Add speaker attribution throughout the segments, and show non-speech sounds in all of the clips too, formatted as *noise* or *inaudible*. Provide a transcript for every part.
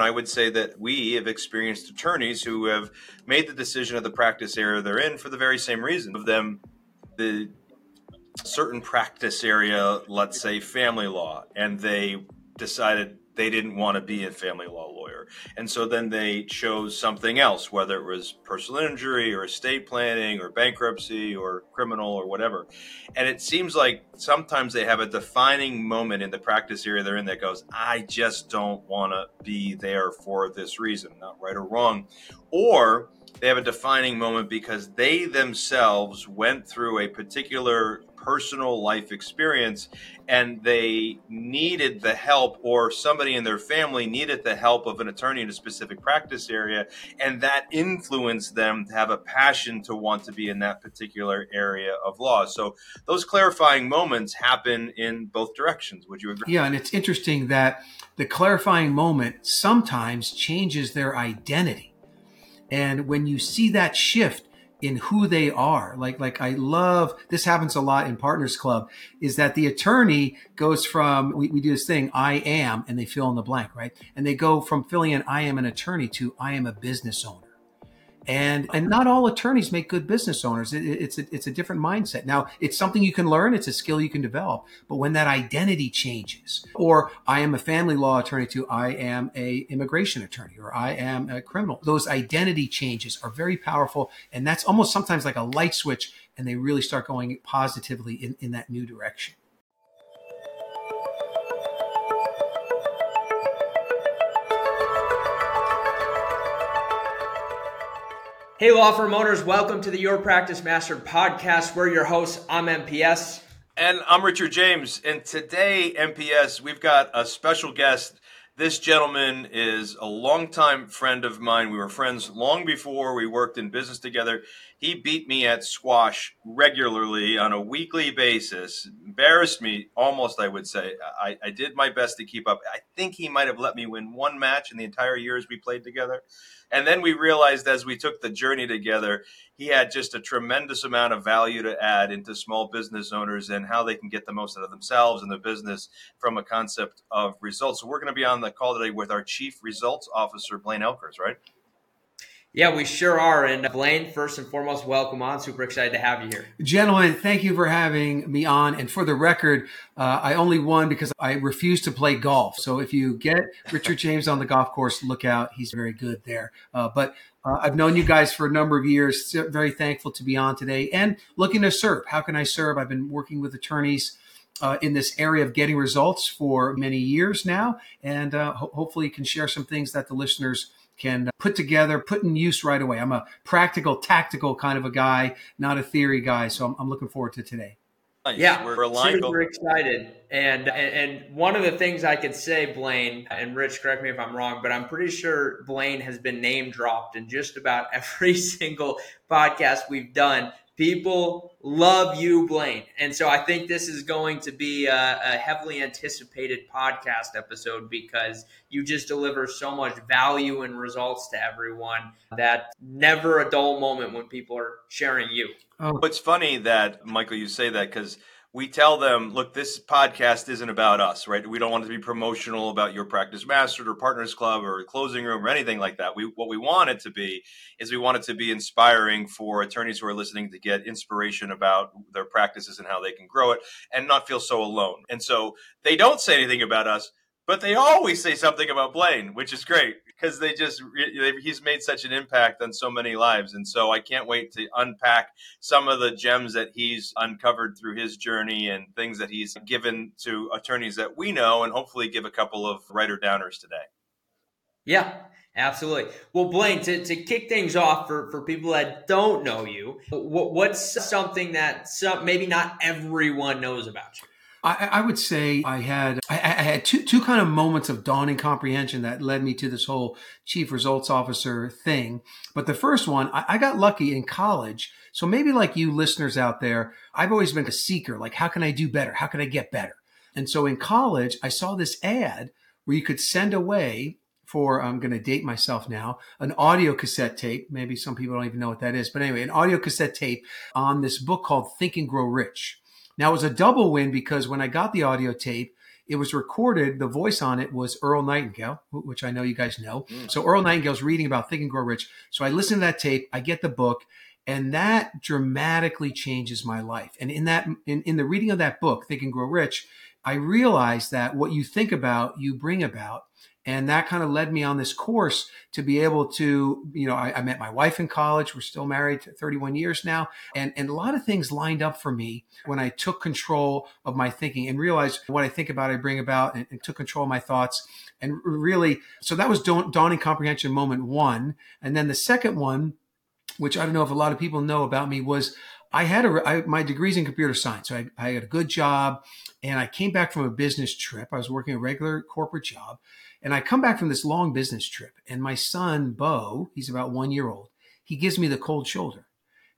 Speaker 1: And I would say that we have experienced attorneys who have made the decision of the practice area they're in for the very same reason of them the certain practice area, let's say family law, and they decided they didn't want to be a family law lawyer. And so then they chose something else, whether it was personal injury or estate planning or bankruptcy or criminal or whatever. And it seems like sometimes they have a defining moment in the practice area they're in that goes, I just don't want to be there for this reason, not right or wrong. Or they have a defining moment because they themselves went through a particular personal life experience and they needed the help or somebody in their family needed the help of an attorney in a specific practice area and that influenced them to have a passion to want to be in that particular area of law. So those clarifying moments happen in both directions. Would you agree?
Speaker 2: Yeah and it's interesting that the clarifying moment sometimes changes their identity. And when you see that shift in who they are. Like, like I love this happens a lot in Partners Club is that the attorney goes from, we, we do this thing, I am, and they fill in the blank, right? And they go from filling in, I am an attorney to I am a business owner and and not all attorneys make good business owners. It, it's a, it's a different mindset. Now it's something you can learn. It's a skill you can develop. But when that identity changes or i am a family law attorney to i am a immigration attorney or i am a criminal those identity changes are very powerful. And that's almost sometimes like a light switch and they really start going positively in, in that new direction
Speaker 3: Hey, law firm owners, welcome to the Your Practice Mastered podcast. We're your hosts. I'm MPS.
Speaker 1: And I'm Richard James. And today, MPS, we've got a special guest. This gentleman is a longtime friend of mine. We were friends long before we worked in business together. He beat me at squash regularly on a weekly basis, embarrassed me almost, I would say. I, I did my best to keep up. I think he might have let me win one match in the entire years we played together. And then we realized as we took the journey together, he had just a tremendous amount of value to add into small business owners and how they can get the most out of themselves and their business from a concept of results. So we're going to be on the call today with our Chief Results Officer, Blaine Oelkers, right?
Speaker 3: Yeah, we sure are. And Blaine, first and foremost, welcome on. Super excited to have you here.
Speaker 2: Gentlemen, thank you for having me on. And for the record, uh, I only won because I refused to play golf. So if you get Richard *laughs* James on the golf course, look out. He's very good there. Uh, but uh, I've known you guys for a number of years. Very thankful to be on today and looking to serve. How can I serve? I've been working with attorneys. Uh, in this area of getting results for many years now, and uh, ho- hopefully can share some things that the listeners can put together, put in use right away. I'm a practical, tactical kind of a guy, not a theory guy. So I'm, I'm looking forward to today.
Speaker 3: Nice. Yeah, we're, we're super excited. And, and and one of the things I could say, Blaine and Rich, correct me if I'm wrong, but I'm pretty sure Blaine has been name dropped in just about *laughs* every single podcast we've done People love you, Blaine. And so I think this is going to be a, a, heavily anticipated podcast episode because you just deliver so much value and results to everyone that never a dull moment when people are sharing you.
Speaker 1: Oh. It's funny that, Michael, you say that because – we tell them, look, this podcast isn't about us, right? We don't want it to be promotional about your practice mastered or partners club or closing room or anything like that. We what we want it to be is we want it to be inspiring for attorneys who are listening to get inspiration about their practices and how they can grow it and not feel so alone. And so they don't say anything about us, but they always say something about Blaine, which is great because they just he's made such an impact on so many lives. And so i can't wait to unpack some of the gems that he's uncovered through his journey and things that he's given to attorneys that we know and hopefully give a couple of writer downers today.
Speaker 3: Yeah absolutely. Well blaine to, to kick things off for, for people that don't know you what, what's something that some, maybe not everyone knows about you
Speaker 2: I, I, would say I had I, I, had two two kind of moments of dawning comprehension that led me to this whole chief results officer thing. But the first one, I, I got lucky in college. So maybe like you listeners out there, I've always been a seeker. Like, how can I do better? How can I get better? And so in college, I saw this ad where you could send away for I'm going to date myself now an audio cassette tape. Maybe some people don't even know what that is, but anyway, an audio cassette tape on this book called Think and Grow Rich. Now it was a double win because when I got the audio tape, it was recorded. The voice on it was Earl Nightingale, which I know you guys know. Mm. So Earl Nightingale's reading about Think and Grow Rich. So I listen to that tape. I get the book, and that dramatically changes my life. And in that, in, in the reading of that book, Think and Grow Rich, I realized that what you think about, you bring about. And that kind of led me on this course to be able to, you know, I, I, met my wife in college. We're still married 31 years now. And, and a lot of things lined up for me when I took control of my thinking and realized what I think about, I bring about and, and took control of my thoughts. And really, so that was dawning comprehension moment one. And then the second one, which I don't know if a lot of people know about me, was I had a I, my degrees in computer science. So I, I had a good job, and I came back from a business trip. I was working a regular corporate job, and I come back from this long business trip, and my son Bo, he's about one year old, he gives me the cold shoulder.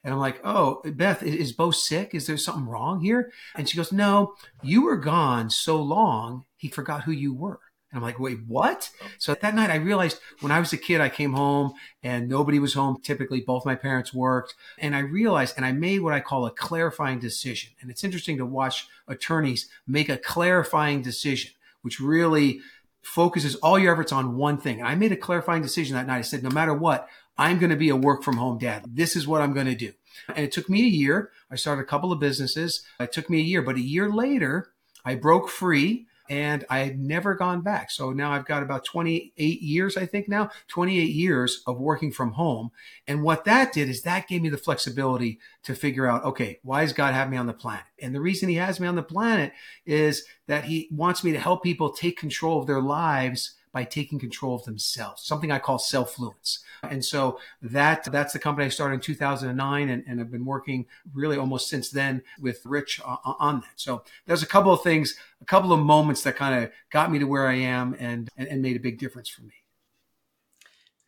Speaker 2: And I'm like, oh, Beth, is Bo sick? Is there something wrong here? And she goes, no, you were gone so long, he forgot who you were. And I'm like, wait, what? So that night I realized when I was a kid, I came home and nobody was home. Typically, both my parents worked. And I realized, and I made what I call a clarifying decision. And it's interesting to watch attorneys make a clarifying decision, which really focuses all your efforts on one thing. And I made a clarifying decision that night. I said, no matter what, I'm going to be a work from home dad. This is what I'm going to do. And it took me a year. I started a couple of businesses. It took me a year, but a year later, I broke free and I had never gone back. So now I've got about 28 years, I think now, 28 years of working from home. And what that did is that gave me the flexibility to figure out, okay, why does God have me on the planet? And the reason he has me on the planet is that he wants me to help people take control of their lives by taking control of themselves, something I call Selfluence. And so that that's the company I started in 2009 and, and I've been working really almost since then with Rich on, that. So there's a couple of things, a couple of moments that kind of got me to where I am and, and, and made a big difference for me.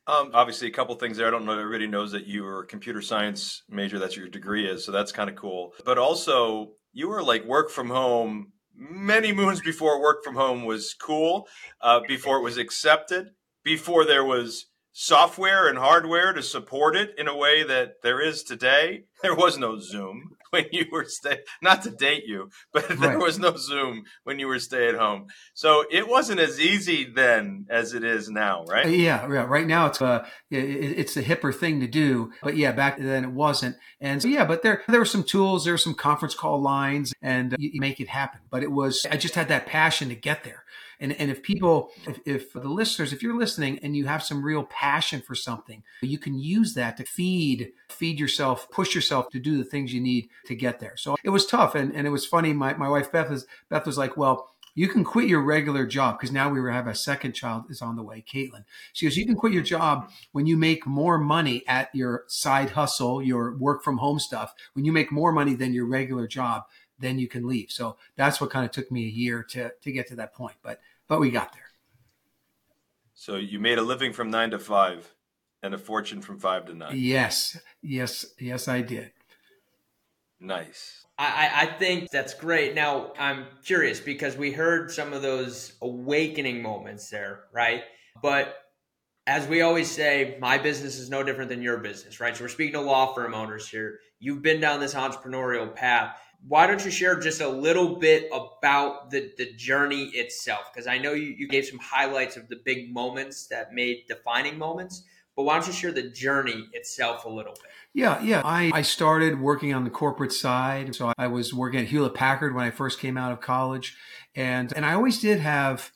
Speaker 1: Um, obviously, a couple things there. I don't know. Everybody knows that you are a computer science major. That's your degree is, so that's kind of cool. But also, you were like work from home many moons before work from home was cool, uh, before it was accepted, before there was software and hardware to support it in a way that there is today. There was no Zoom when you were stay not to date you, but *laughs* right. there was no Zoom when you were stay at home. So it wasn't as easy then as it is now, right?
Speaker 2: Yeah, yeah. Right now it's uh it's the hipper thing to do, but yeah, back then it wasn't. And so yeah, but there there were some tools, there were some conference call lines, and you, you make it happen. But it was I just had that passion to get there. And, and if people, if, if the listeners, if you're listening and you have some real passion for something, you can use that to feed, feed yourself, push yourself to do the things you need to get there. So it was tough. And, and it was funny. My, my wife, Beth, was, Beth was like, well, you can quit your regular job because now we have a second child is on the way, Caitlin. She goes, you can quit your job when you make more money at your side hustle, your work from home stuff. When you make more money than your regular job, then you can leave. So that's what kind of took me a year to to get to that point, but but we got there.
Speaker 1: So you made a living from nine to five, and a fortune from five to nine.
Speaker 2: Yes, yes, yes, I did.
Speaker 1: Nice.
Speaker 3: I, I think that's great. Now I'm curious because we heard some of those awakening moments there, right? But as we always say, my business is no different than your business, right? So we're speaking to law firm owners here. You've been down this entrepreneurial path why don't you share just a little bit about the, the journey itself? Because I know you, you gave some highlights of the big moments that made defining moments, but why don't you share the journey itself a little bit?
Speaker 2: Yeah, yeah. I, I started working on the corporate side. So I was working at Hewlett Packard when I first came out of college. And, and I always did have,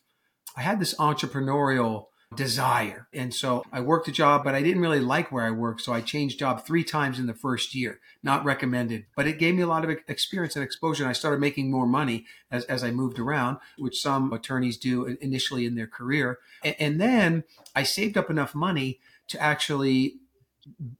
Speaker 2: I had this entrepreneurial desire. And so I worked a job, but I didn't really like where I worked. So I changed job three times in the first year, not recommended, but it gave me a lot of experience and exposure. And I started making more money as, as I moved around, which some attorneys do initially in their career. And, and then I saved up enough money to actually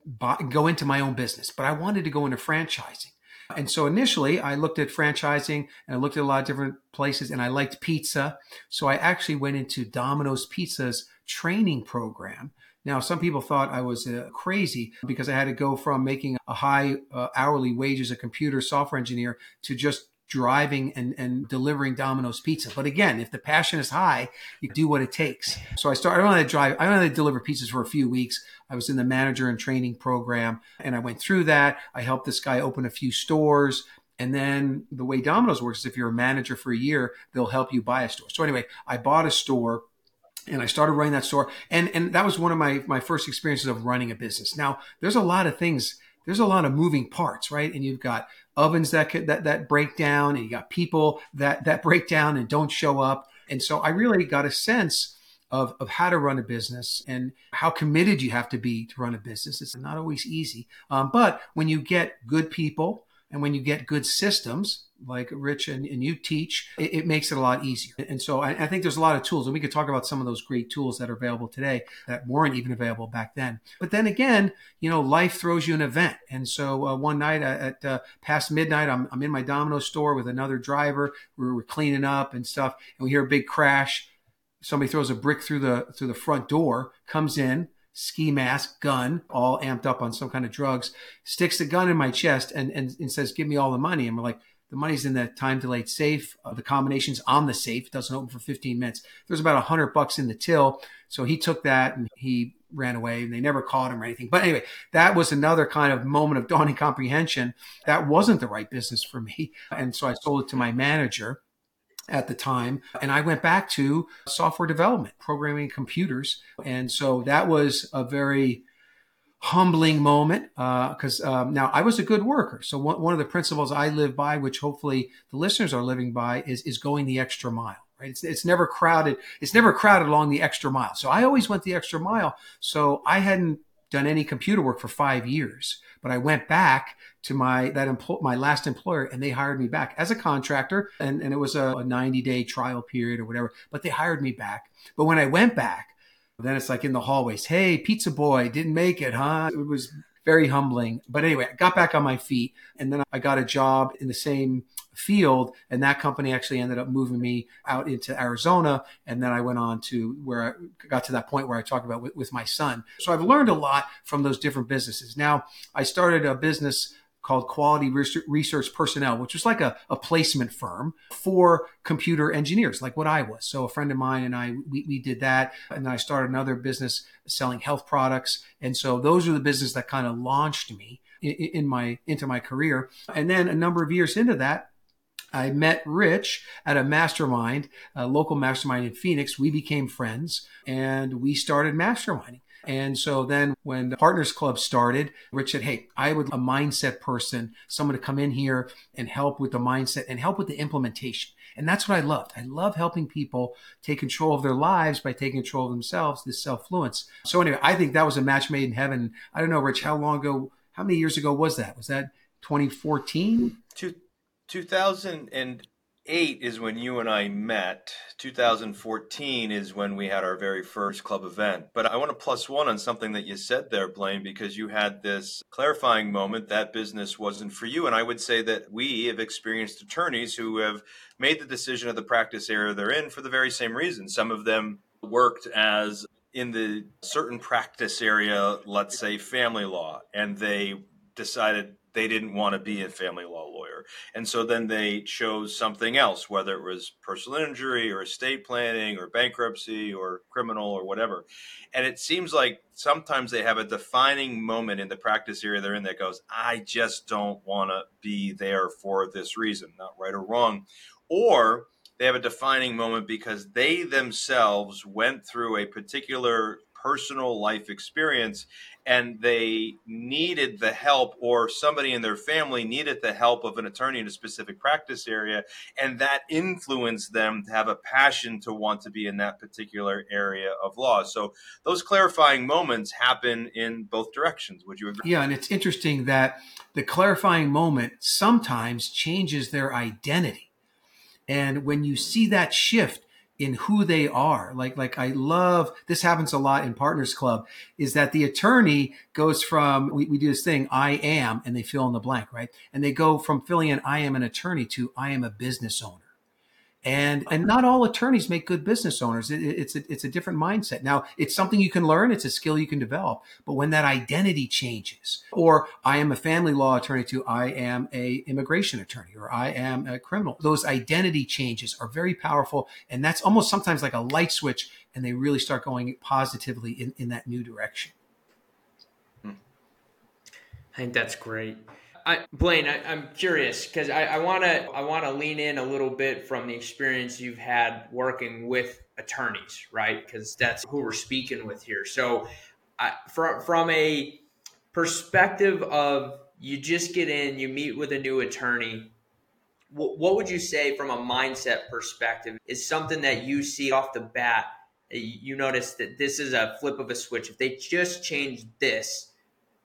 Speaker 2: buy, go into my own business, but I wanted to go into franchising. And so initially I looked at franchising and I looked at a lot of different places and I liked pizza. So I actually went into Domino's Pizza's training program. Now, some people thought I was uh, crazy because I had to go from making a high uh, hourly wage as a computer software engineer to just driving and, and delivering Domino's pizza. But again, if the passion is high, you do what it takes. So I started, I only drive, I only deliver pizzas for a few weeks. I was in the manager and training program and I went through that. I helped this guy open a few stores And then the way Domino's works is if you're a manager for a year, they'll help you buy a store. So anyway, I bought a store and I started running that store. And, and that was one of my, my first experiences of running a business. Now, there's a lot of things, there's a lot of moving parts, right? And you've got ovens that, that, that break down and you got people that, that break down and don't show up. And so I really got a sense of, of how to run a business and how committed you have to be to run a business. It's not always easy. Um, but when you get good people and when you get good systems, like Rich and, and you teach, it, it, makes it a lot easier. And so I, I, think there's a lot of tools, and we could talk about some of those great tools that are available today that weren't even available back then. But then again, you know, life throws you an event. And so uh, one night at uh, past midnight, I'm, I'm in my Domino store with another driver. We were cleaning up and stuff, and we hear a big crash. Somebody throws a brick through the through the front door, comes in, ski mask, gun, all amped up on some kind of drugs, sticks the gun in my chest and, and, and says, Give me all the money. And we're like, the money's in the time delayed safe. Uh, the combination's on the safe. It doesn't open for 15 minutes. There's about a hundred bucks in the till. So he took that and he ran away and they never caught him or anything. But anyway, that was another kind of moment of dawning comprehension. That wasn't the right business for me. And so I sold it to my manager at the time. And I went back to software development, programming computers. And so that was a very humbling moment because uh, um, now I was a good worker. So one, one of the principles I live by, which hopefully the listeners are living by, is is going the extra mile. Right? It's, it's never crowded. It's never crowded along the extra mile. So I always went the extra mile. So I hadn't done any computer work for five years, but I went back to my that empl- my last employer and they hired me back as a contractor and, and it was a, a 90 day trial period or whatever but they hired me back but when i went back then it's like in the hallways, hey, pizza boy, didn't make it, huh? It was very humbling. But anyway, I got back on my feet and then I got a job in the same field and that company actually ended up moving me out into Arizona and then I went on to where I got to that point where I talked about with, with my son. So I've learned a lot from those different businesses. Now I started a business called Quality Research Personnel, which was like a, a placement firm for computer engineers, like what I was. So a friend of mine and I, we, we did that. And then I started another business selling health products. And so those are the businesses that kind of launched me in my, into my career. And then a number of years into that, I met Rich at a mastermind, a local mastermind in Phoenix. We became friends and we started masterminding. And so then when the Partners Club started, Rich said, Hey, I would a mindset person, someone to come in here and help with the mindset and help with the implementation. And that's what I loved. I love helping people take control of their lives by taking control of themselves, this Selfluence. So anyway, I think that was a match made in heaven. I don't know, Rich, how long ago, how many years ago was that? Was that 2014?
Speaker 1: Two, 2000 and eight is when you and I met. 2014 is when we had our very first club event. But I want to plus one on something that you said there, Blaine, because you had this clarifying moment that business wasn't for you. And I would say that we have experienced attorneys who have made the decision of the practice area they're in for the very same reason. Some of them worked as in the certain practice area, let's say family law, and they decided they didn't want to be a family law lawyer. And so then they chose something else, whether it was personal injury or estate planning or bankruptcy or criminal or whatever. And it seems like sometimes they have a defining moment in the practice area they're in that goes, I just don't want to be there for this reason, not right or wrong. Or they have a defining moment because they themselves went through a particular personal life experience and they needed the help or somebody in their family needed the help of an attorney in a specific practice area and that influenced them to have a passion to want to be in that particular area of law. So those clarifying moments happen in both directions. Would you agree?
Speaker 2: Yeah and it's interesting that the clarifying moment sometimes changes their identity. And when you see that shift in who they are. Like, like I love this happens a lot in Partners Club is that the attorney goes from, we, we do this thing, I am, and they fill in the blank, right? And they go from filling in, I am an attorney to I am a business owner and and not all attorneys make good business owners. It, it's a, it's a different mindset. Now it's something you can learn. It's a skill you can develop. But when that identity changes or i am a family law attorney to i am a immigration attorney or i am a criminal those identity changes are very powerful. And that's almost sometimes like a light switch and they really start going positively in, in that new direction. Hmm.
Speaker 3: I think that's great I, Blaine, I, am curious because I want to I want to lean in a little bit from the experience you've had working with attorneys, right? Because that's who we're speaking with here. So, I, from from a perspective of you just get in, you meet with a new attorney. what would you say from a mindset perspective is something that you see off the bat? You notice that this is a flip of a switch. If they just change this,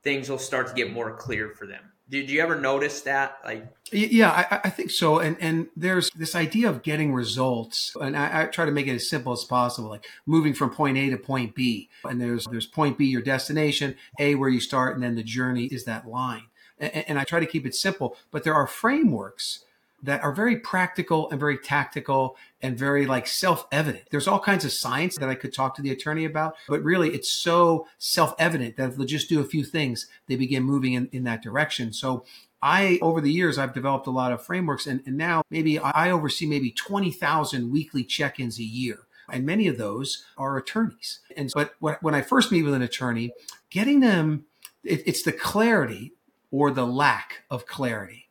Speaker 3: things will start to get more clear for them. Did you ever notice that? Like,
Speaker 2: yeah, I, I, think so. And and there's this idea of getting results, and I, I, try to make it as simple as possible, like moving from point A to point B. And there's there's point B, your destination, A where you start, and then the journey is that line. And, and I try to keep it simple, but there are frameworks that are very practical and very tactical and very like self-evident. There's all kinds of science that I could talk to the attorney about, but really it's so self-evident that if they'll just do a few things, they begin moving in, in that direction. So I, over the years, I've developed a lot of frameworks and, and now maybe I oversee maybe 20,000 weekly check-ins a year. And many of those are attorneys. And but when I first meet with an attorney, getting them, it, it's the clarity or the lack of clarity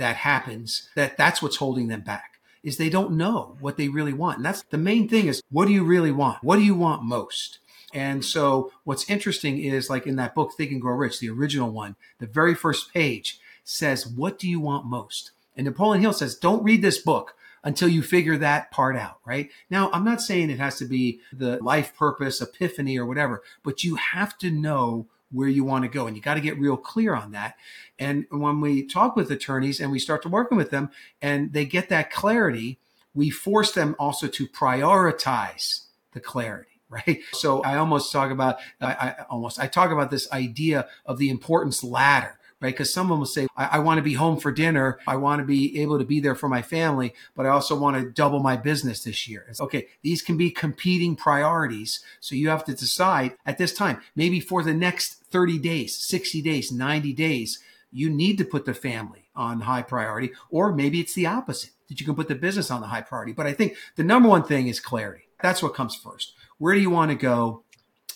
Speaker 2: that happens that that's what's holding them back is they don't know what they really want. And that's the main thing is what do you really want? What do you want most? And so what's interesting is like in that book, Think and Grow Rich, the original one, the very first page says, what do you want most? And Napoleon Hill says, don't read this book until you figure that part out, right? Now, I'm not saying it has to be the life purpose, epiphany, or whatever, but you have to know where you want to go. And you got to get real clear on that. And when we talk with attorneys and we start to working with them and they get that clarity, we force them also to prioritize the clarity. *laughs* Right. So I almost talk about, I, I almost, I talk about this idea of the importance ladder right? Because someone will say, I, I want to be home for dinner. I want to be able to be there for my family, but I also want to double my business this year. It's, okay, these can be competing priorities. So you have to decide at this time, maybe for the next 30 days, 60 days, 90 days, you need to put the family on high priority, or maybe it's the opposite that you can put the business on the high priority. But I think the number one thing is clarity. That's what comes first. Where do you want to go?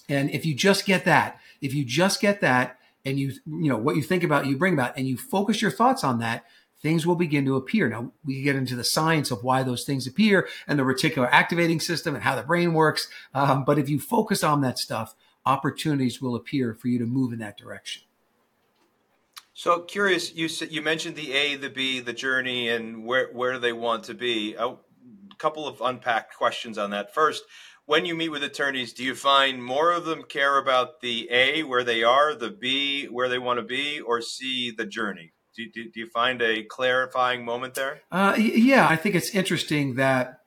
Speaker 2: And if you just get that, if you just get that, and you you know what you think about you bring about and you focus your thoughts on that things will begin to appear. Now we get into the science of why those things appear and the reticular activating system and how the brain works um, but if you focus on that stuff opportunities will appear for you to move in that direction.
Speaker 1: So curious you you mentioned the a the b the journey and where where they want to be. A couple of unpacked questions on that. First when you meet with attorneys, do you find more of them care about the A, where they are, the B, where they want to be, or C, the journey? Do, do, do you find a clarifying moment there?
Speaker 2: Uh, yeah, I think it's interesting that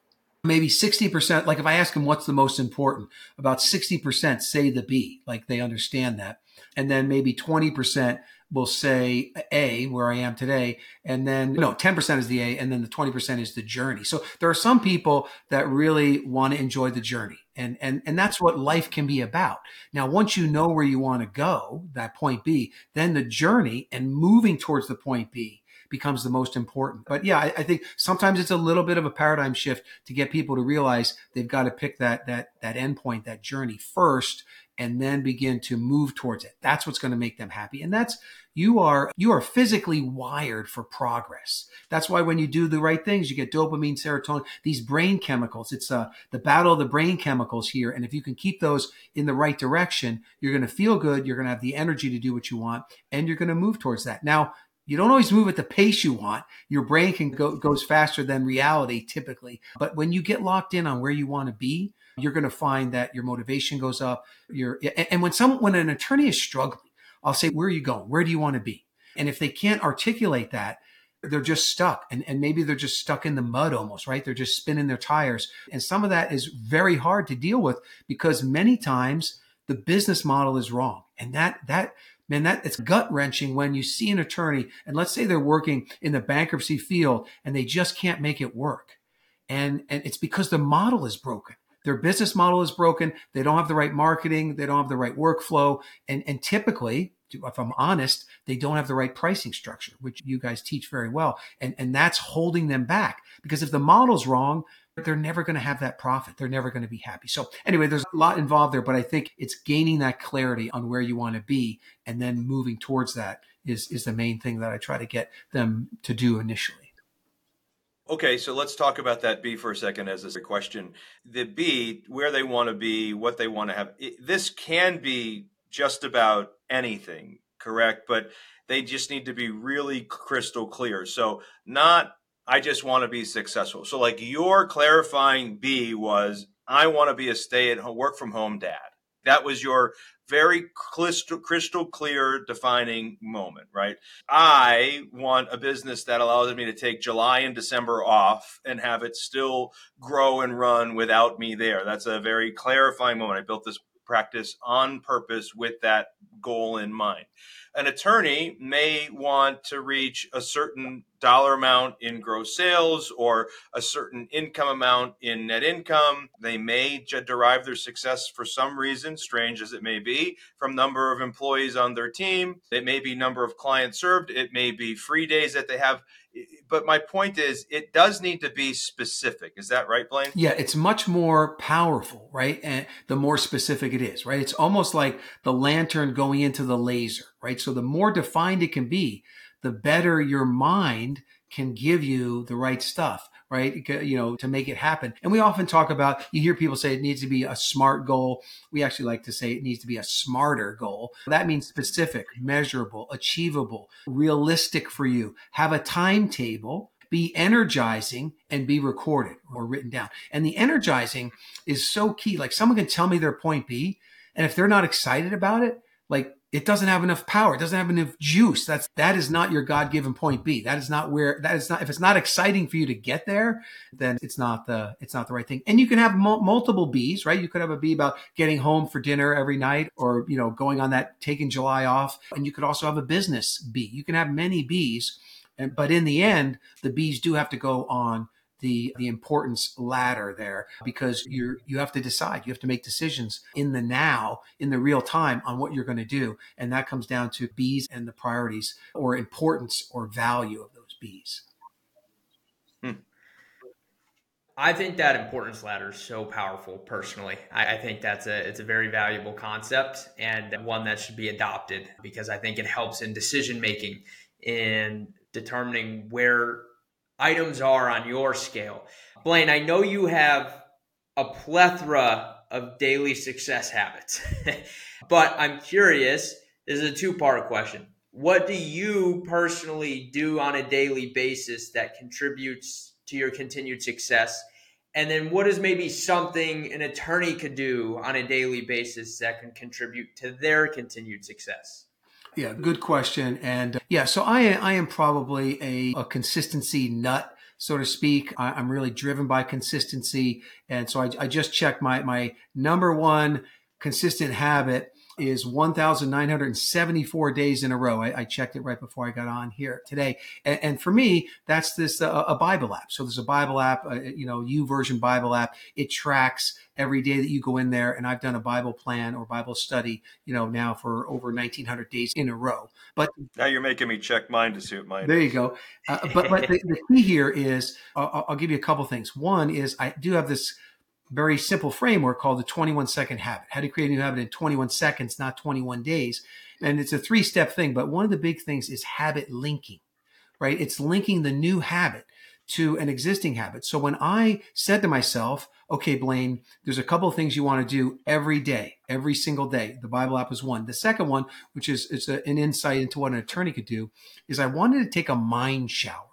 Speaker 2: maybe 60%, like if I ask them what's the most important, about 60% say the B, like they understand that. And then maybe 20% will say A, where I am today, and then no, 10% is the A, and then the 20% is the journey. So there are some people that really want to enjoy the journey. And, and, and that's what life can be about. Now, once you know where you want to go, that point B, then the journey and moving towards the point B becomes the most important. But yeah, I, I, think sometimes it's a little bit of a paradigm shift to get people to realize they've got to pick that that that endpoint, that journey first, and then begin to move towards it. That's what's going to make them happy. And that's you are you are physically wired for progress. That's why when you do the right things, you get dopamine, serotonin, these brain chemicals. It's uh, the battle of the brain chemicals here. And if you can keep those in the right direction, you're going to feel good. You're going to have the energy to do what you want, and you're going to move towards that. Now, you don't always move at the pace you want. Your brain can go goes faster than reality typically. But when you get locked in on where you want to be, you're going to find that your motivation goes up. Your and when some when an attorney is struggling, I'll say, "Where are you going? Where do you want to be?" And if they can't articulate that, they're just stuck and, and maybe they're just stuck in the mud almost, right? They're just spinning their tires. And some of that is very hard to deal with because many times the business model is wrong. And that, that, man, that it's gut wrenching when you see an attorney and let's say they're working in the bankruptcy field and they just can't make it work. And, and it's because the model is broken. Their business model is broken. They don't have the right marketing. They don't have the right workflow. And, and typically, if I'm honest, they don't have the right pricing structure, which you guys teach very well. And, and that's holding them back because if the model's wrong, they're never going to have that profit. They're never going to be happy. So anyway, there's a lot involved there, but I think it's gaining that clarity on where you want to be and then moving towards that is is the main thing that I try to get them to do initially.
Speaker 1: Okay, so let's talk about that B for a second as a question. The B, where they want to be, what they want to have. This can be just about anything, correct? But they just need to be really crystal clear. So, not I just want to be successful. So, like your clarifying B was I want to be a stay at home, work from home dad. That was your very crystal, crystal clear defining moment, right? I want a business that allows me to take July and December off and have it still grow and run without me there. That's a very clarifying moment. I built this practice on purpose with that goal in mind an attorney may want to reach a certain dollar amount in gross sales or a certain income amount in net income. They may derive their success for some reason, strange as it may be, from number of employees on their team. It may be number of clients served. It may be free days that they have but my point is it does need to be specific. Is that right blaine?
Speaker 2: Yeah it's much more powerful right? And the more specific it is right? It's almost like the lantern going into the laser right? So the more defined it can be the better your mind can give you the right stuff right? You know, to make it happen. And we often talk about, you hear people say it needs to be a smart goal. We actually like to say it needs to be a smarter goal. That means specific, measurable, achievable, realistic for you. Have a timetable be energizing and be recorded or written down. And the energizing is so key. Like someone can tell me their point B, and if they're not excited about it, like it doesn't have enough power. It doesn't have enough juice. That's that is not your God-given point B. That is not where that is not. If it's not exciting for you to get there, then it's not the it's not the right thing. And you can have multiple Bs, right? You could have a B about getting home for dinner every night, or you know going on that taking July off. And you could also have a business B. You can have many Bs, and but in the end, the Bs do have to go on the the importance ladder there because you're you have to decide you have to make decisions in the now in the real time on what you're going to do and that comes down to B's and the priorities or importance or value of those B's
Speaker 3: hmm. I think that importance ladder is so powerful personally. I, I, think that's a it's a very valuable concept and one that should be adopted because I think it helps in decision making in determining where items are on your scale. Blaine, I know you have a plethora of daily success habits, *laughs* but I'm curious. This is a two part question. What do you personally do on a daily basis that contributes to your continued success? And then what is maybe something an attorney could do on a daily basis that can contribute to their continued success?
Speaker 2: Yeah, good question. And uh, yeah, so I I am probably a, a consistency nut, so to speak. I, am really driven by consistency, and so I, I just checked my my number one consistent habit is 1,974 days in a row. I, I, checked it right before I got on here today. And, and for me, that's this uh, a Bible app. So there's a Bible app, uh, you know, YouVersion Bible app. It tracks every day that you go in there. And I've done a Bible plan or Bible study, you know, now for over 1,900 days in a row. But
Speaker 1: now you're making me check mine to see what mine.
Speaker 2: There you go. Uh, but but the, the, key here is I'll, I'll give you a couple things. One is I do have this very simple framework called the 21 second habit. How to create a new habit in 21 seconds, not 21 days. And it's a three step thing, but one of the big things is habit linking, right? It's linking the new habit to an existing habit. So when I said to myself, okay, Blaine, there's a couple of things you want to do every day, every single day. The Bible app is one. The second one, which is, is an insight into what an attorney could do, is I wanted to take a mind shower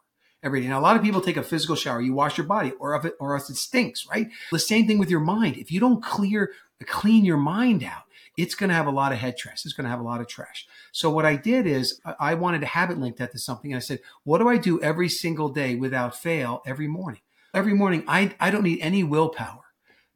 Speaker 2: every day. Now, a lot of people take a physical shower. You wash your body, or if it, or else it stinks, right? The same thing with your mind. If you don't clear, clean your mind out, it's going to have a lot of head trash. It's going to have a lot of trash. So what I did is I wanted to habit link that to something. And I said, what do I do every single day without fail every morning? Every morning, I, I don't need any willpower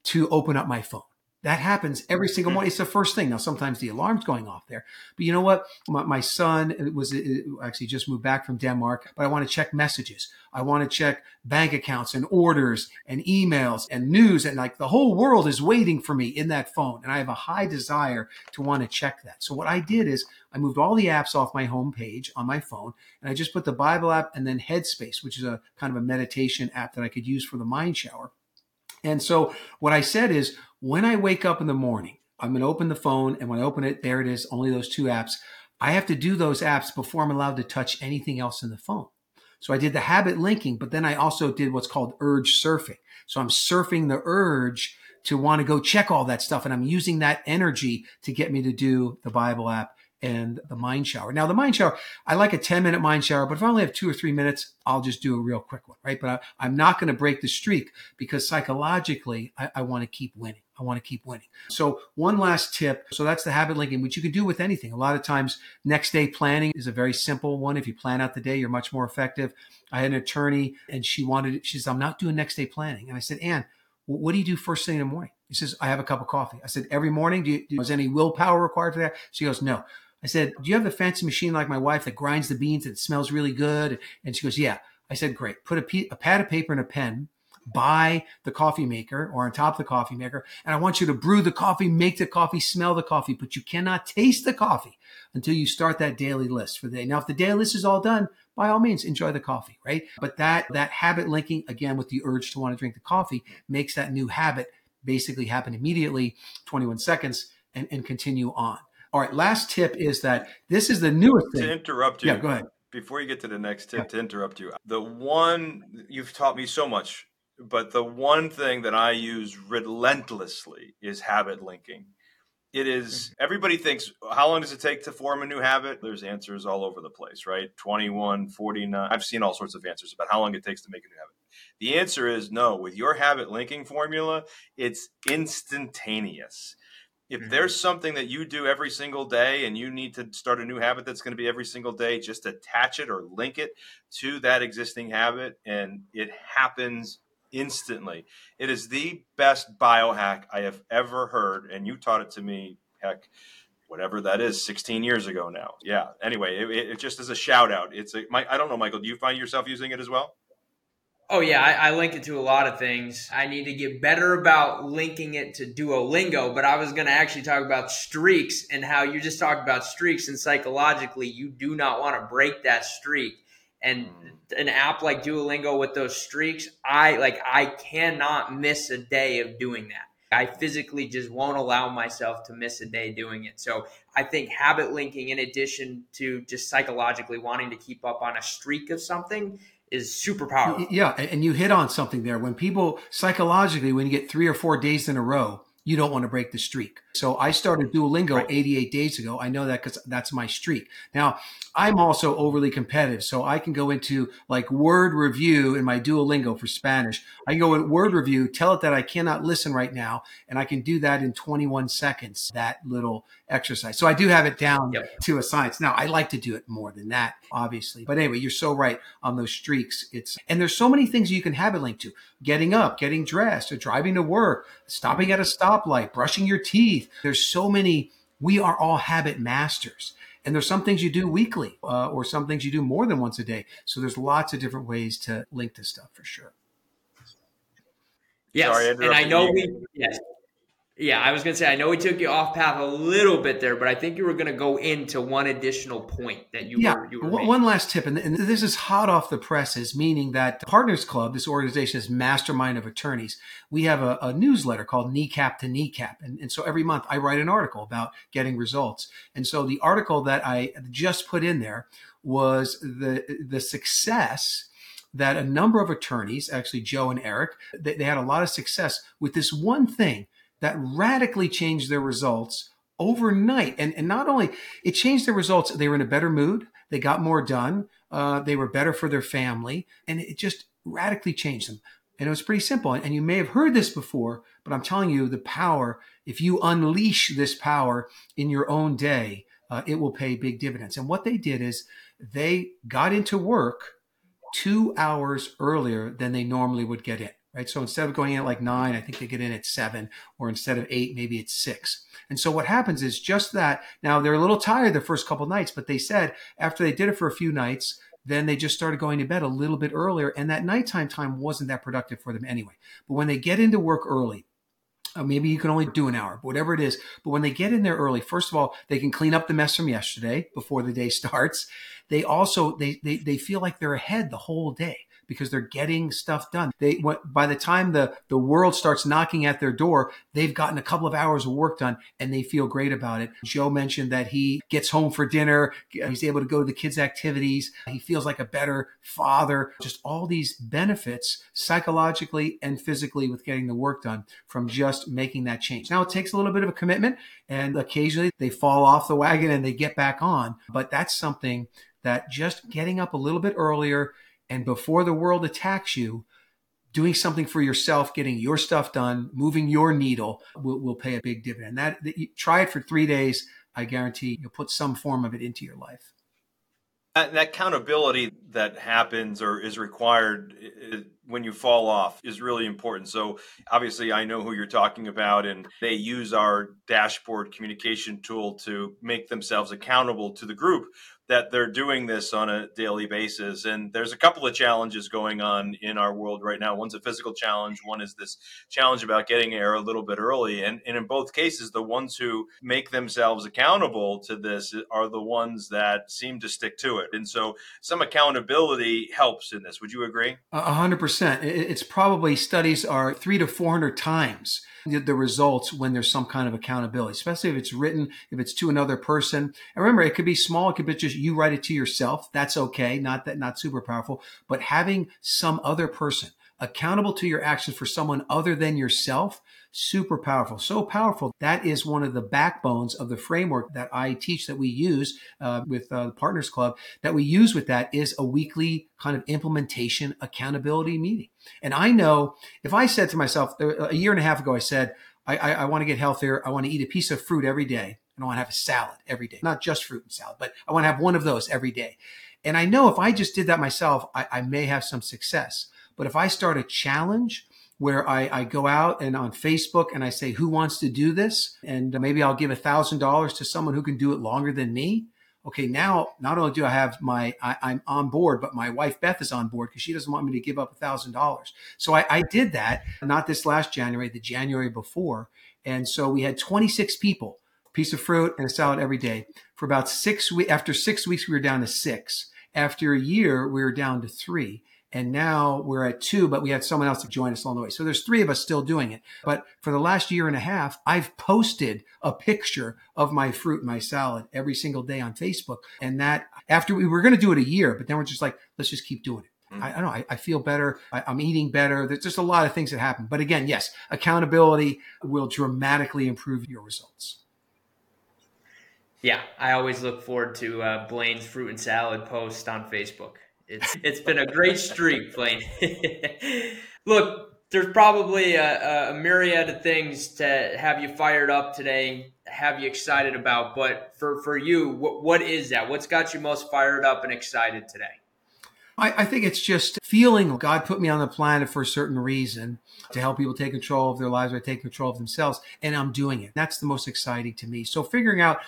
Speaker 2: to open up my phone. That happens every single hmm. morning. It's the first thing. Now, sometimes the alarm's going off there, but you know what? My, my son was actually just moved back from Denmark, but I want to check messages. I want to check bank accounts and orders and emails and news. And like the whole world is waiting for me in that phone. And I have a high desire to want to check that. So what I did is I moved all the apps off my home page on my phone and I just put the Bible app and then Headspace, which is a kind of a meditation app that I could use for the mind shower. And so what I said is when I wake up in the morning, I'm going to open the phone and when I open it, there it is, only those two apps. I have to do those apps before I'm allowed to touch anything else in the phone. So I did the habit linking, but then I also did what's called urge surfing. So I'm surfing the urge to want to go check all that stuff. And I'm using that energy to get me to do the Bible app and the mind shower. Now, the mind shower, I like a 10 minute mind shower, but if I only have two or three minutes, I'll just do a real quick one, right? But I, am not going to break the streak because psychologically, I, I want to keep winning. I want to keep winning. So, one last tip. So, that's the habit linking, which you can do with anything. A lot of times, next day planning is a very simple one. If you plan out the day, you're much more effective. I had an attorney and she wanted, she says, I'm not doing next day planning. And I said, Ann, what do you do first thing in the morning? He says, I have a cup of coffee. I said, every morning, do you, do, is any willpower required for that? She goes, no. I said, do you have the fancy machine like my wife that grinds the beans it smells really good? And she goes, yeah. I said, great. Put a, a pad of paper and a pen by the coffee maker or on top of the coffee maker. And I want you to brew the coffee, make the coffee, smell the coffee, but you cannot taste the coffee until you start that daily list for the day. Now, if the daily list is all done, by all means, enjoy the coffee, right? But that, that habit linking again with the urge to want to drink the coffee makes that new habit basically happen immediately, 21 seconds and, and continue on. All right, last tip is that this is the newest thing.
Speaker 1: To interrupt you.
Speaker 2: Yeah, go ahead.
Speaker 1: Before you get to the next tip, yeah. to interrupt you, the one you've taught me so much, but the one thing that I use relentlessly is habit linking. It is, mm-hmm. everybody thinks, how long does it take to form a new habit? There's answers all over the place, right? 21, 49. I've seen all sorts of answers about how long it takes to make a new habit. The answer is no. With your habit linking formula, it's instantaneous if mm-hmm. there's something that you do every single day and you need to start a new habit that's going to be every single day just attach it or link it to that existing habit and it happens instantly. It is the best biohack i have ever heard and you taught it to me heck whatever that is 16 years ago now. Yeah anyway it, it just as a shout out it's a, my, i don't know michael do you find yourself using it as well
Speaker 3: Oh yeah, I, I, link it to a lot of things. I need to get better about linking it to Duolingo, but I was going to actually talk about streaks and how you just talked about streaks and psychologically you do not want to break that streak. And mm. an app like Duolingo with those streaks, I like I cannot miss a day of doing that. I physically just won't allow myself to miss a day doing it. So I think habit linking, in addition to just psychologically wanting to keep up on a streak of something, is super powerful.
Speaker 2: Yeah, and you hit on something there. When people psychologically, when you get three or four days in a row, you don't want to break the streak. So I started Duolingo right. 88 days ago. I know that because that's my streak. Now, I'm also overly competitive. So I can go into like word review in my Duolingo for Spanish. I can go in word review, tell it that I cannot listen right now. And I can do that in 21 seconds, that little exercise. So I do have it down yep. to a science. Now I like to do it more than that, obviously. But anyway, you're so right on those streaks. It's, and there's so many things you can have it linked to getting up, getting dressed or driving to work, stopping at a stoplight, brushing your teeth. There's so many, we are all habit masters. And there's some things you do weekly uh, or some things you do more than once a day. So there's lots of different ways to link this stuff for sure.
Speaker 3: Yes. Sorry, and I know you. we, yes. Yeah, I was going to say, I know we took you off path a little bit there, but I think you were going to go into one additional point that you yeah, were. You were
Speaker 2: one last tip, and this is hot off the presses, meaning that Partners Club, this organization is mastermind of attorneys. We have a, a newsletter called Kneecap to Kneecap. And, and so every month I write an article about getting results. And so the article that I just put in there was the, the success that a number of attorneys, actually Joe and Eric, they, they had a lot of success with this one thing that radically changed their results overnight. And, and not only it changed their results, they were in a better mood, they got more done, uh, they were better for their family, and it just radically changed them. And it was pretty simple. And you may have heard this before, but I'm telling you the power, if you unleash this power in your own day, uh, it will pay big dividends. And what they did is they got into work two hours earlier than they normally would get in right? So instead of going in at like nine, I think they get in at seven, or instead of eight, maybe it's six. And so what happens is just that. Now they're a little tired the first couple nights, but they said after they did it for a few nights, then they just started going to bed a little bit earlier, and that nighttime time wasn't that productive for them anyway. But when they get into work early, uh, maybe you can only do an hour, but whatever it is. But when they get in there early, first of all, they can clean up the mess from yesterday before the day *laughs* starts. They also they they, they feel like they're ahead the whole day because they're getting stuff done. They by the time the the world starts knocking at their door, they've gotten a couple of hours of work done and they feel great about it. Joe mentioned that he gets home for dinner, he's able to go to the kids' activities, he feels like a better father. Just all these benefits psychologically and physically with getting the work done from just making that change. Now it takes a little bit of a commitment and occasionally they fall off the wagon and they get back on, but that's something that just getting up a little bit earlier and before the world attacks you, doing something for yourself, getting your stuff done, moving your needle will, will pay a big dividend. That, that you, try it for three days. I guarantee you'll put some form of it into your life.
Speaker 1: That, that accountability that happens or is required uh, when you fall off is really important. So obviously, I know who you're talking about, and they use our dashboard communication tool to make themselves accountable to the group that they're doing this on a daily basis. And there's a couple of challenges going on in our world right now. One's a physical challenge, one is this challenge about getting air a little bit early. And, and in both cases, the ones who make themselves accountable to this are the ones that seem to stick to it. And so some accountability helps in this. Would you agree?
Speaker 2: A hundred percent. It's probably studies are three to 400 times the results when there's some kind of accountability, especially if it's written, if it's to another person. And remember, it could be small. It could be just you write it to yourself. That's okay. Not that, not super powerful, but having some other person accountable to your actions for someone other than yourself super powerful so powerful that is one of the backbones of the framework that i teach that we use uh, with uh, the partners club that we use with that is a weekly kind of implementation accountability meeting and i know if i said to myself a year and a half ago i said i, I, I want to get healthier i want to eat a piece of fruit every day and i want to have a salad every day not just fruit and salad but i want to have one of those every day and i know if i just did that myself I, I may have some success but if i start a challenge where I, I go out and on Facebook and I say, who wants to do this? And maybe I'll give a thousand dollars to someone who can do it longer than me. Okay. Now, not only do I have my, I, am on board, but my wife Beth is on board because she doesn't want me to give up a thousand dollars. So I, I did that, not this last January, the January before. And so we had 26 people, piece of fruit and a salad every day for about six weeks. After six weeks, we were down to six. After a year, we were down to three. And now we're at two, but we had someone else to join us along the way. So there's three of us still doing it. But for the last year and a half, I've posted a picture of my fruit, and my salad every single day on Facebook. And that after we were going to do it a year, but then we're just like, let's just keep doing it. Mm. I, I, don't know. I, I feel better. I, am eating better. There's just a lot of things that happen. But again, yes, accountability will dramatically improve your results.
Speaker 3: Yeah, I always look forward to uh, Blaine's fruit and salad post on Facebook. It's *laughs* it's been a great streak, Blaine. *laughs* Look, there's probably a, a, myriad of things to have you fired up today, have you excited about. But for for you, what, what is that? What's got you most fired up and excited today?
Speaker 2: I, I think it's just feeling God put me on the planet for a certain reason to help people take control of their lives or take control of themselves, and I'm doing it. That's the most exciting to me. So figuring out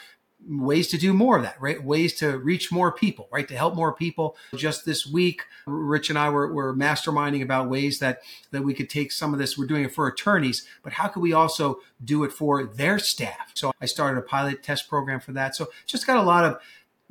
Speaker 2: ways to do more of that, right? Ways to reach more people, right? To help more people. Just this week, Rich and I were, were masterminding about ways that, that we could take some of this. We're doing it for attorneys, but how could we also do it for their staff? So I started a pilot test program for that. So just got a lot of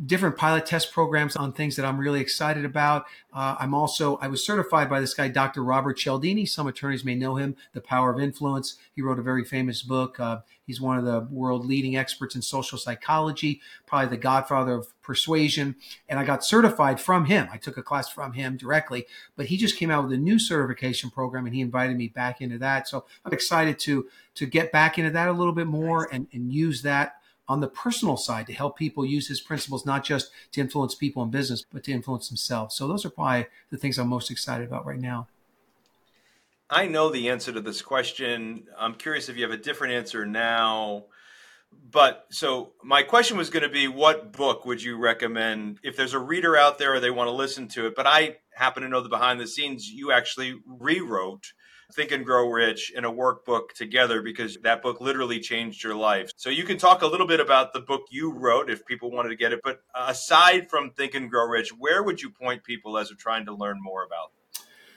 Speaker 2: different pilot test programs on things that I'm really excited about. Uh, I'm also, I was certified by this guy, Dr. Robert Cialdini. Some attorneys may know him, The Power of Influence. He wrote a very famous book. Uh, he's one of the world leading experts in social psychology, probably the godfather of persuasion. And I got certified from him. I took a class from him directly, but he just came out with a new certification program and he invited me back into that. So I'm excited to, to get back into that a little bit more and, and use that on the personal side to help people use his principles, not just to influence people in business, but to influence themselves. So those are probably the things I'm most excited about right now.
Speaker 1: I know the answer to this question. I'm curious if you have a different answer now. But so my question was going to be what book would you recommend if there's a reader out there or they want to listen to it? But I happen to know the behind the scenes you actually rewrote Think and Grow Rich in a workbook together because that book literally changed your life. So you can talk a little bit about the book you wrote if people wanted to get it. But aside from Think and Grow Rich, where would you point people as they're trying to learn more about?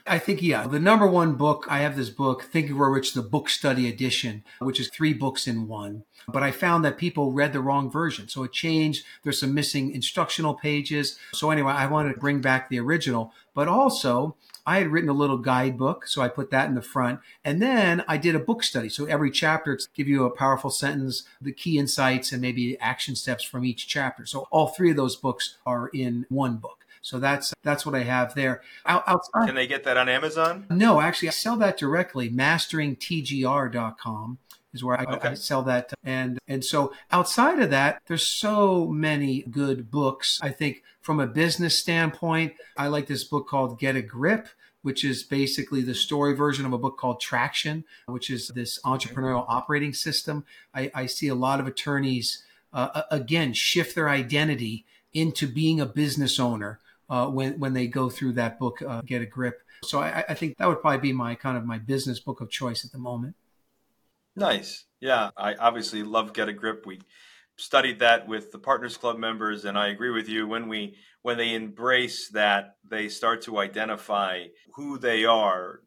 Speaker 2: I think, yeah, the number one book, I have this book, Think and Grow Rich, the book study edition, which is three books in one. But I found that people read the wrong version. So it changed. There's some missing instructional pages. So anyway, I wanted to bring back the original, but also I had written a little guidebook, so I put that in the front. And then I did a book study. So every chapter give you a powerful sentence, the key insights, and maybe action steps from each chapter. So all three of those books are in one book. So that's that's what I have there.
Speaker 1: outside, Can they get that on Amazon?
Speaker 2: No, actually, I sell that directly. MasteringTGR.com is where I, okay. I, sell that. And and so outside of that, there's so many good books. I think from a business standpoint, I like this book called Get a Grip which is basically the story version of a book called Traction, which is this entrepreneurial operating system. I, I see a lot of attorneys, uh, again, shift their identity into being a business owner uh, when, when they go through that book, uh, Get a Grip. So I, I think that would probably be my kind of my business book of choice at the moment.
Speaker 1: Nice. Yeah, I obviously love Get a Grip. We studied that with the Partners Club members, and I agree with you. When we when they embrace that, they start to identify who they are,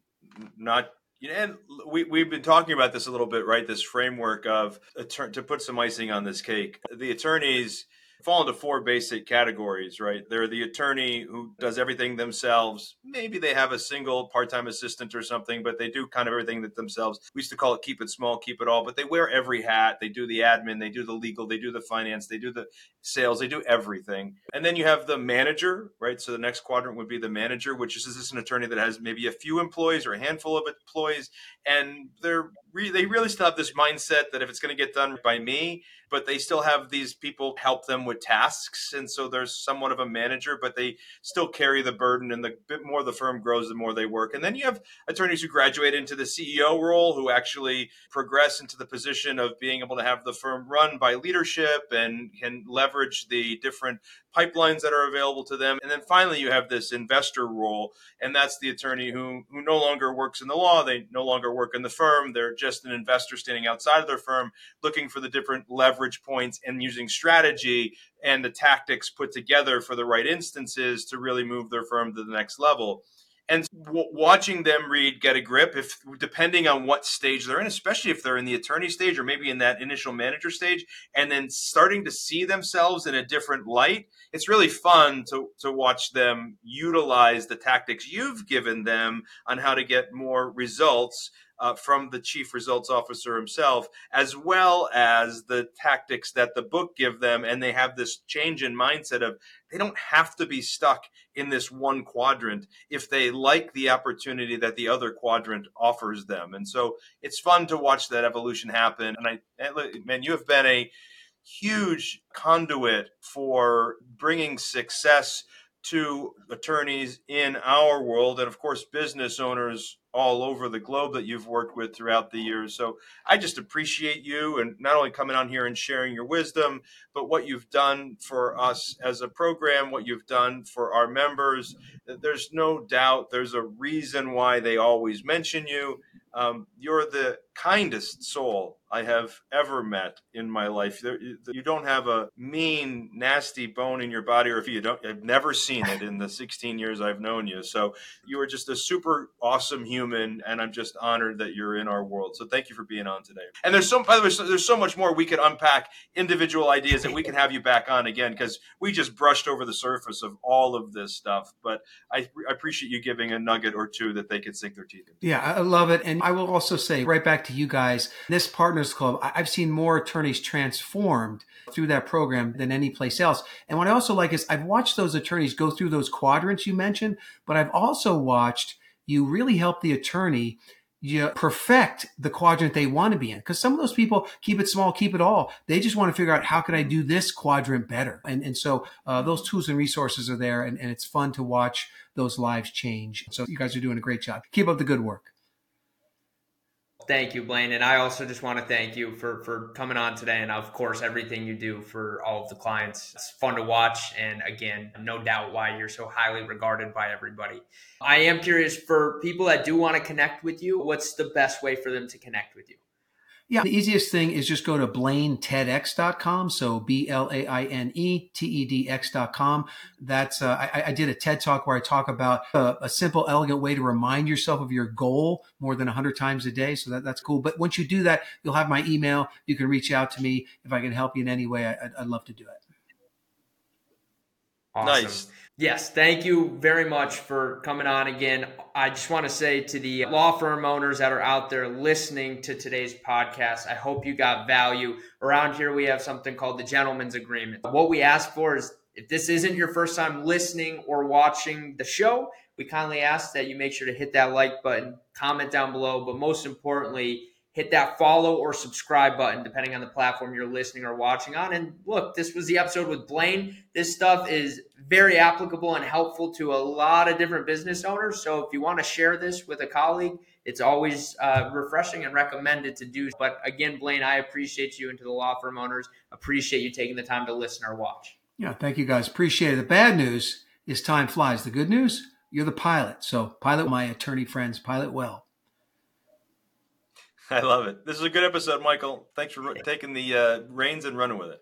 Speaker 1: not you know, and we, we've been talking about this a little bit, right? This framework of to put some icing on this cake. The attorneys fall into four basic categories, right? They're the attorney who does everything themselves. Maybe they have a single part time assistant or something, but they do kind of everything that themselves. We used to call it keep it small, keep it all, but they wear every hat. They do the admin, they do the legal, they do the finance, they do the sales, they do everything. And then you have the manager, right? So the next quadrant would be the manager, which is this an attorney that has maybe a few employees or a handful of employees, and they're they really still have this mindset that if it's going to get done by me, but they still have these people help them with tasks, and so there's somewhat of a manager, but they still carry the burden. And the bit more the firm grows, the more they work. And then you have attorneys who graduate into the CEO role, who actually progress into the position of being able to have the firm run by leadership and can leverage the different pipelines that are available to them. And then finally, you have this investor role, and that's the attorney who who no longer works in the law. They no longer work in the firm. They're just an investor standing outside of their firm, looking for the different leverage points and using strategy and the tactics put together for the right instances to really move their firm to the next level. And w- watching them read get a grip if depending on what stage they're in especially if they're in the attorney stage or maybe in that initial manager stage and then starting to see themselves in a different light it's really fun to to watch them utilize the tactics you've given them on how to get more results uh, from the chief results officer himself, as well as the tactics that the book give them. And they have this change in mindset of they don't have to be stuck in this one quadrant if they like the opportunity that the other quadrant offers them. And so it's fun to watch that evolution happen. And I, man, you have been a huge conduit for bringing success to attorneys in our world and of course business owners all over the globe that you've worked with throughout the years. So I just appreciate you and not only coming on here and sharing your wisdom, but what you've done for us as a program, what you've done for our members. There's no doubt there's a reason why they always mention you. Um, you're the kindest soul I have ever met in my life. You don't have a mean, nasty bone in your body, or if you don't, I've never seen it in the 16 years I've known you. So you are just a super awesome human, and I'm just honored that you're in our world. So thank you for being on today. And there's so, by the way, there's so much more we could unpack individual ideas that we can have you back on again because we just brushed over the surface of all of this stuff. But I, I appreciate you giving a nugget or two that they could sink their teeth into.
Speaker 2: Yeah, I love it, and I will also say right back to you guys, this Partners Club, I've seen more attorneys transformed through that program than any place else. And what I also like is I've watched those attorneys go through those quadrants you mentioned, but I've also watched you really help the attorney you perfect the quadrant they want to be in. Because some of those people keep it small, keep it all. They just want to figure out how can I do this quadrant better. And and so uh, those tools and resources are there, and, and it's fun to watch those lives change. So you guys are doing a great job. Keep up the good work.
Speaker 3: Thank you, Blaine. And I also just want to thank you for, for coming on today. And of course, everything you do for all of the clients. It's fun to watch. And again, no doubt why you're so highly regarded by everybody. I am curious for people that do want to connect with you, what's the best way for them to connect with you?
Speaker 2: Yeah, the easiest thing is just go to blainetedx.com. So B L A I N E T E D X.com. That's, uh, I, I, did a TED talk where I talk about a, a, simple, elegant way to remind yourself of your goal more than 100 times a day. So that, that's cool. But once you do that, you'll have my email. You can reach out to me if I can help you in any way. I, I'd love to do it.
Speaker 3: Awesome.
Speaker 1: Nice.
Speaker 3: Yes, thank you very much for coming on again. I just want to say to the law firm owners that are out there listening to today's podcast, I hope you got value. Around here, we have something called the Gentleman's Agreement. What we ask for is if this isn't your first time listening or watching the show, we kindly ask that you make sure to hit that like button, comment down below, but most importantly, hit that follow or subscribe button, depending on the platform you're listening or watching on. And look, this was the episode with Blaine. This stuff is very applicable and helpful to a lot of different business owners. So if you want to share this with a colleague, it's always uh, refreshing and recommended to do. But again, Blaine, I appreciate you and to the law firm owners, appreciate you taking the time to listen or watch.
Speaker 2: Yeah, thank you guys. Appreciate it. The bad news is time flies. The good news, you're the pilot. So pilot my attorney friends, pilot well. *laughs*
Speaker 1: I love it. This is a good episode, Michael. Thanks for taking the uh, reins and running with it.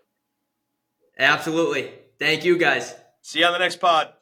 Speaker 3: Absolutely. Thank you, guys.
Speaker 1: See you on the next pod.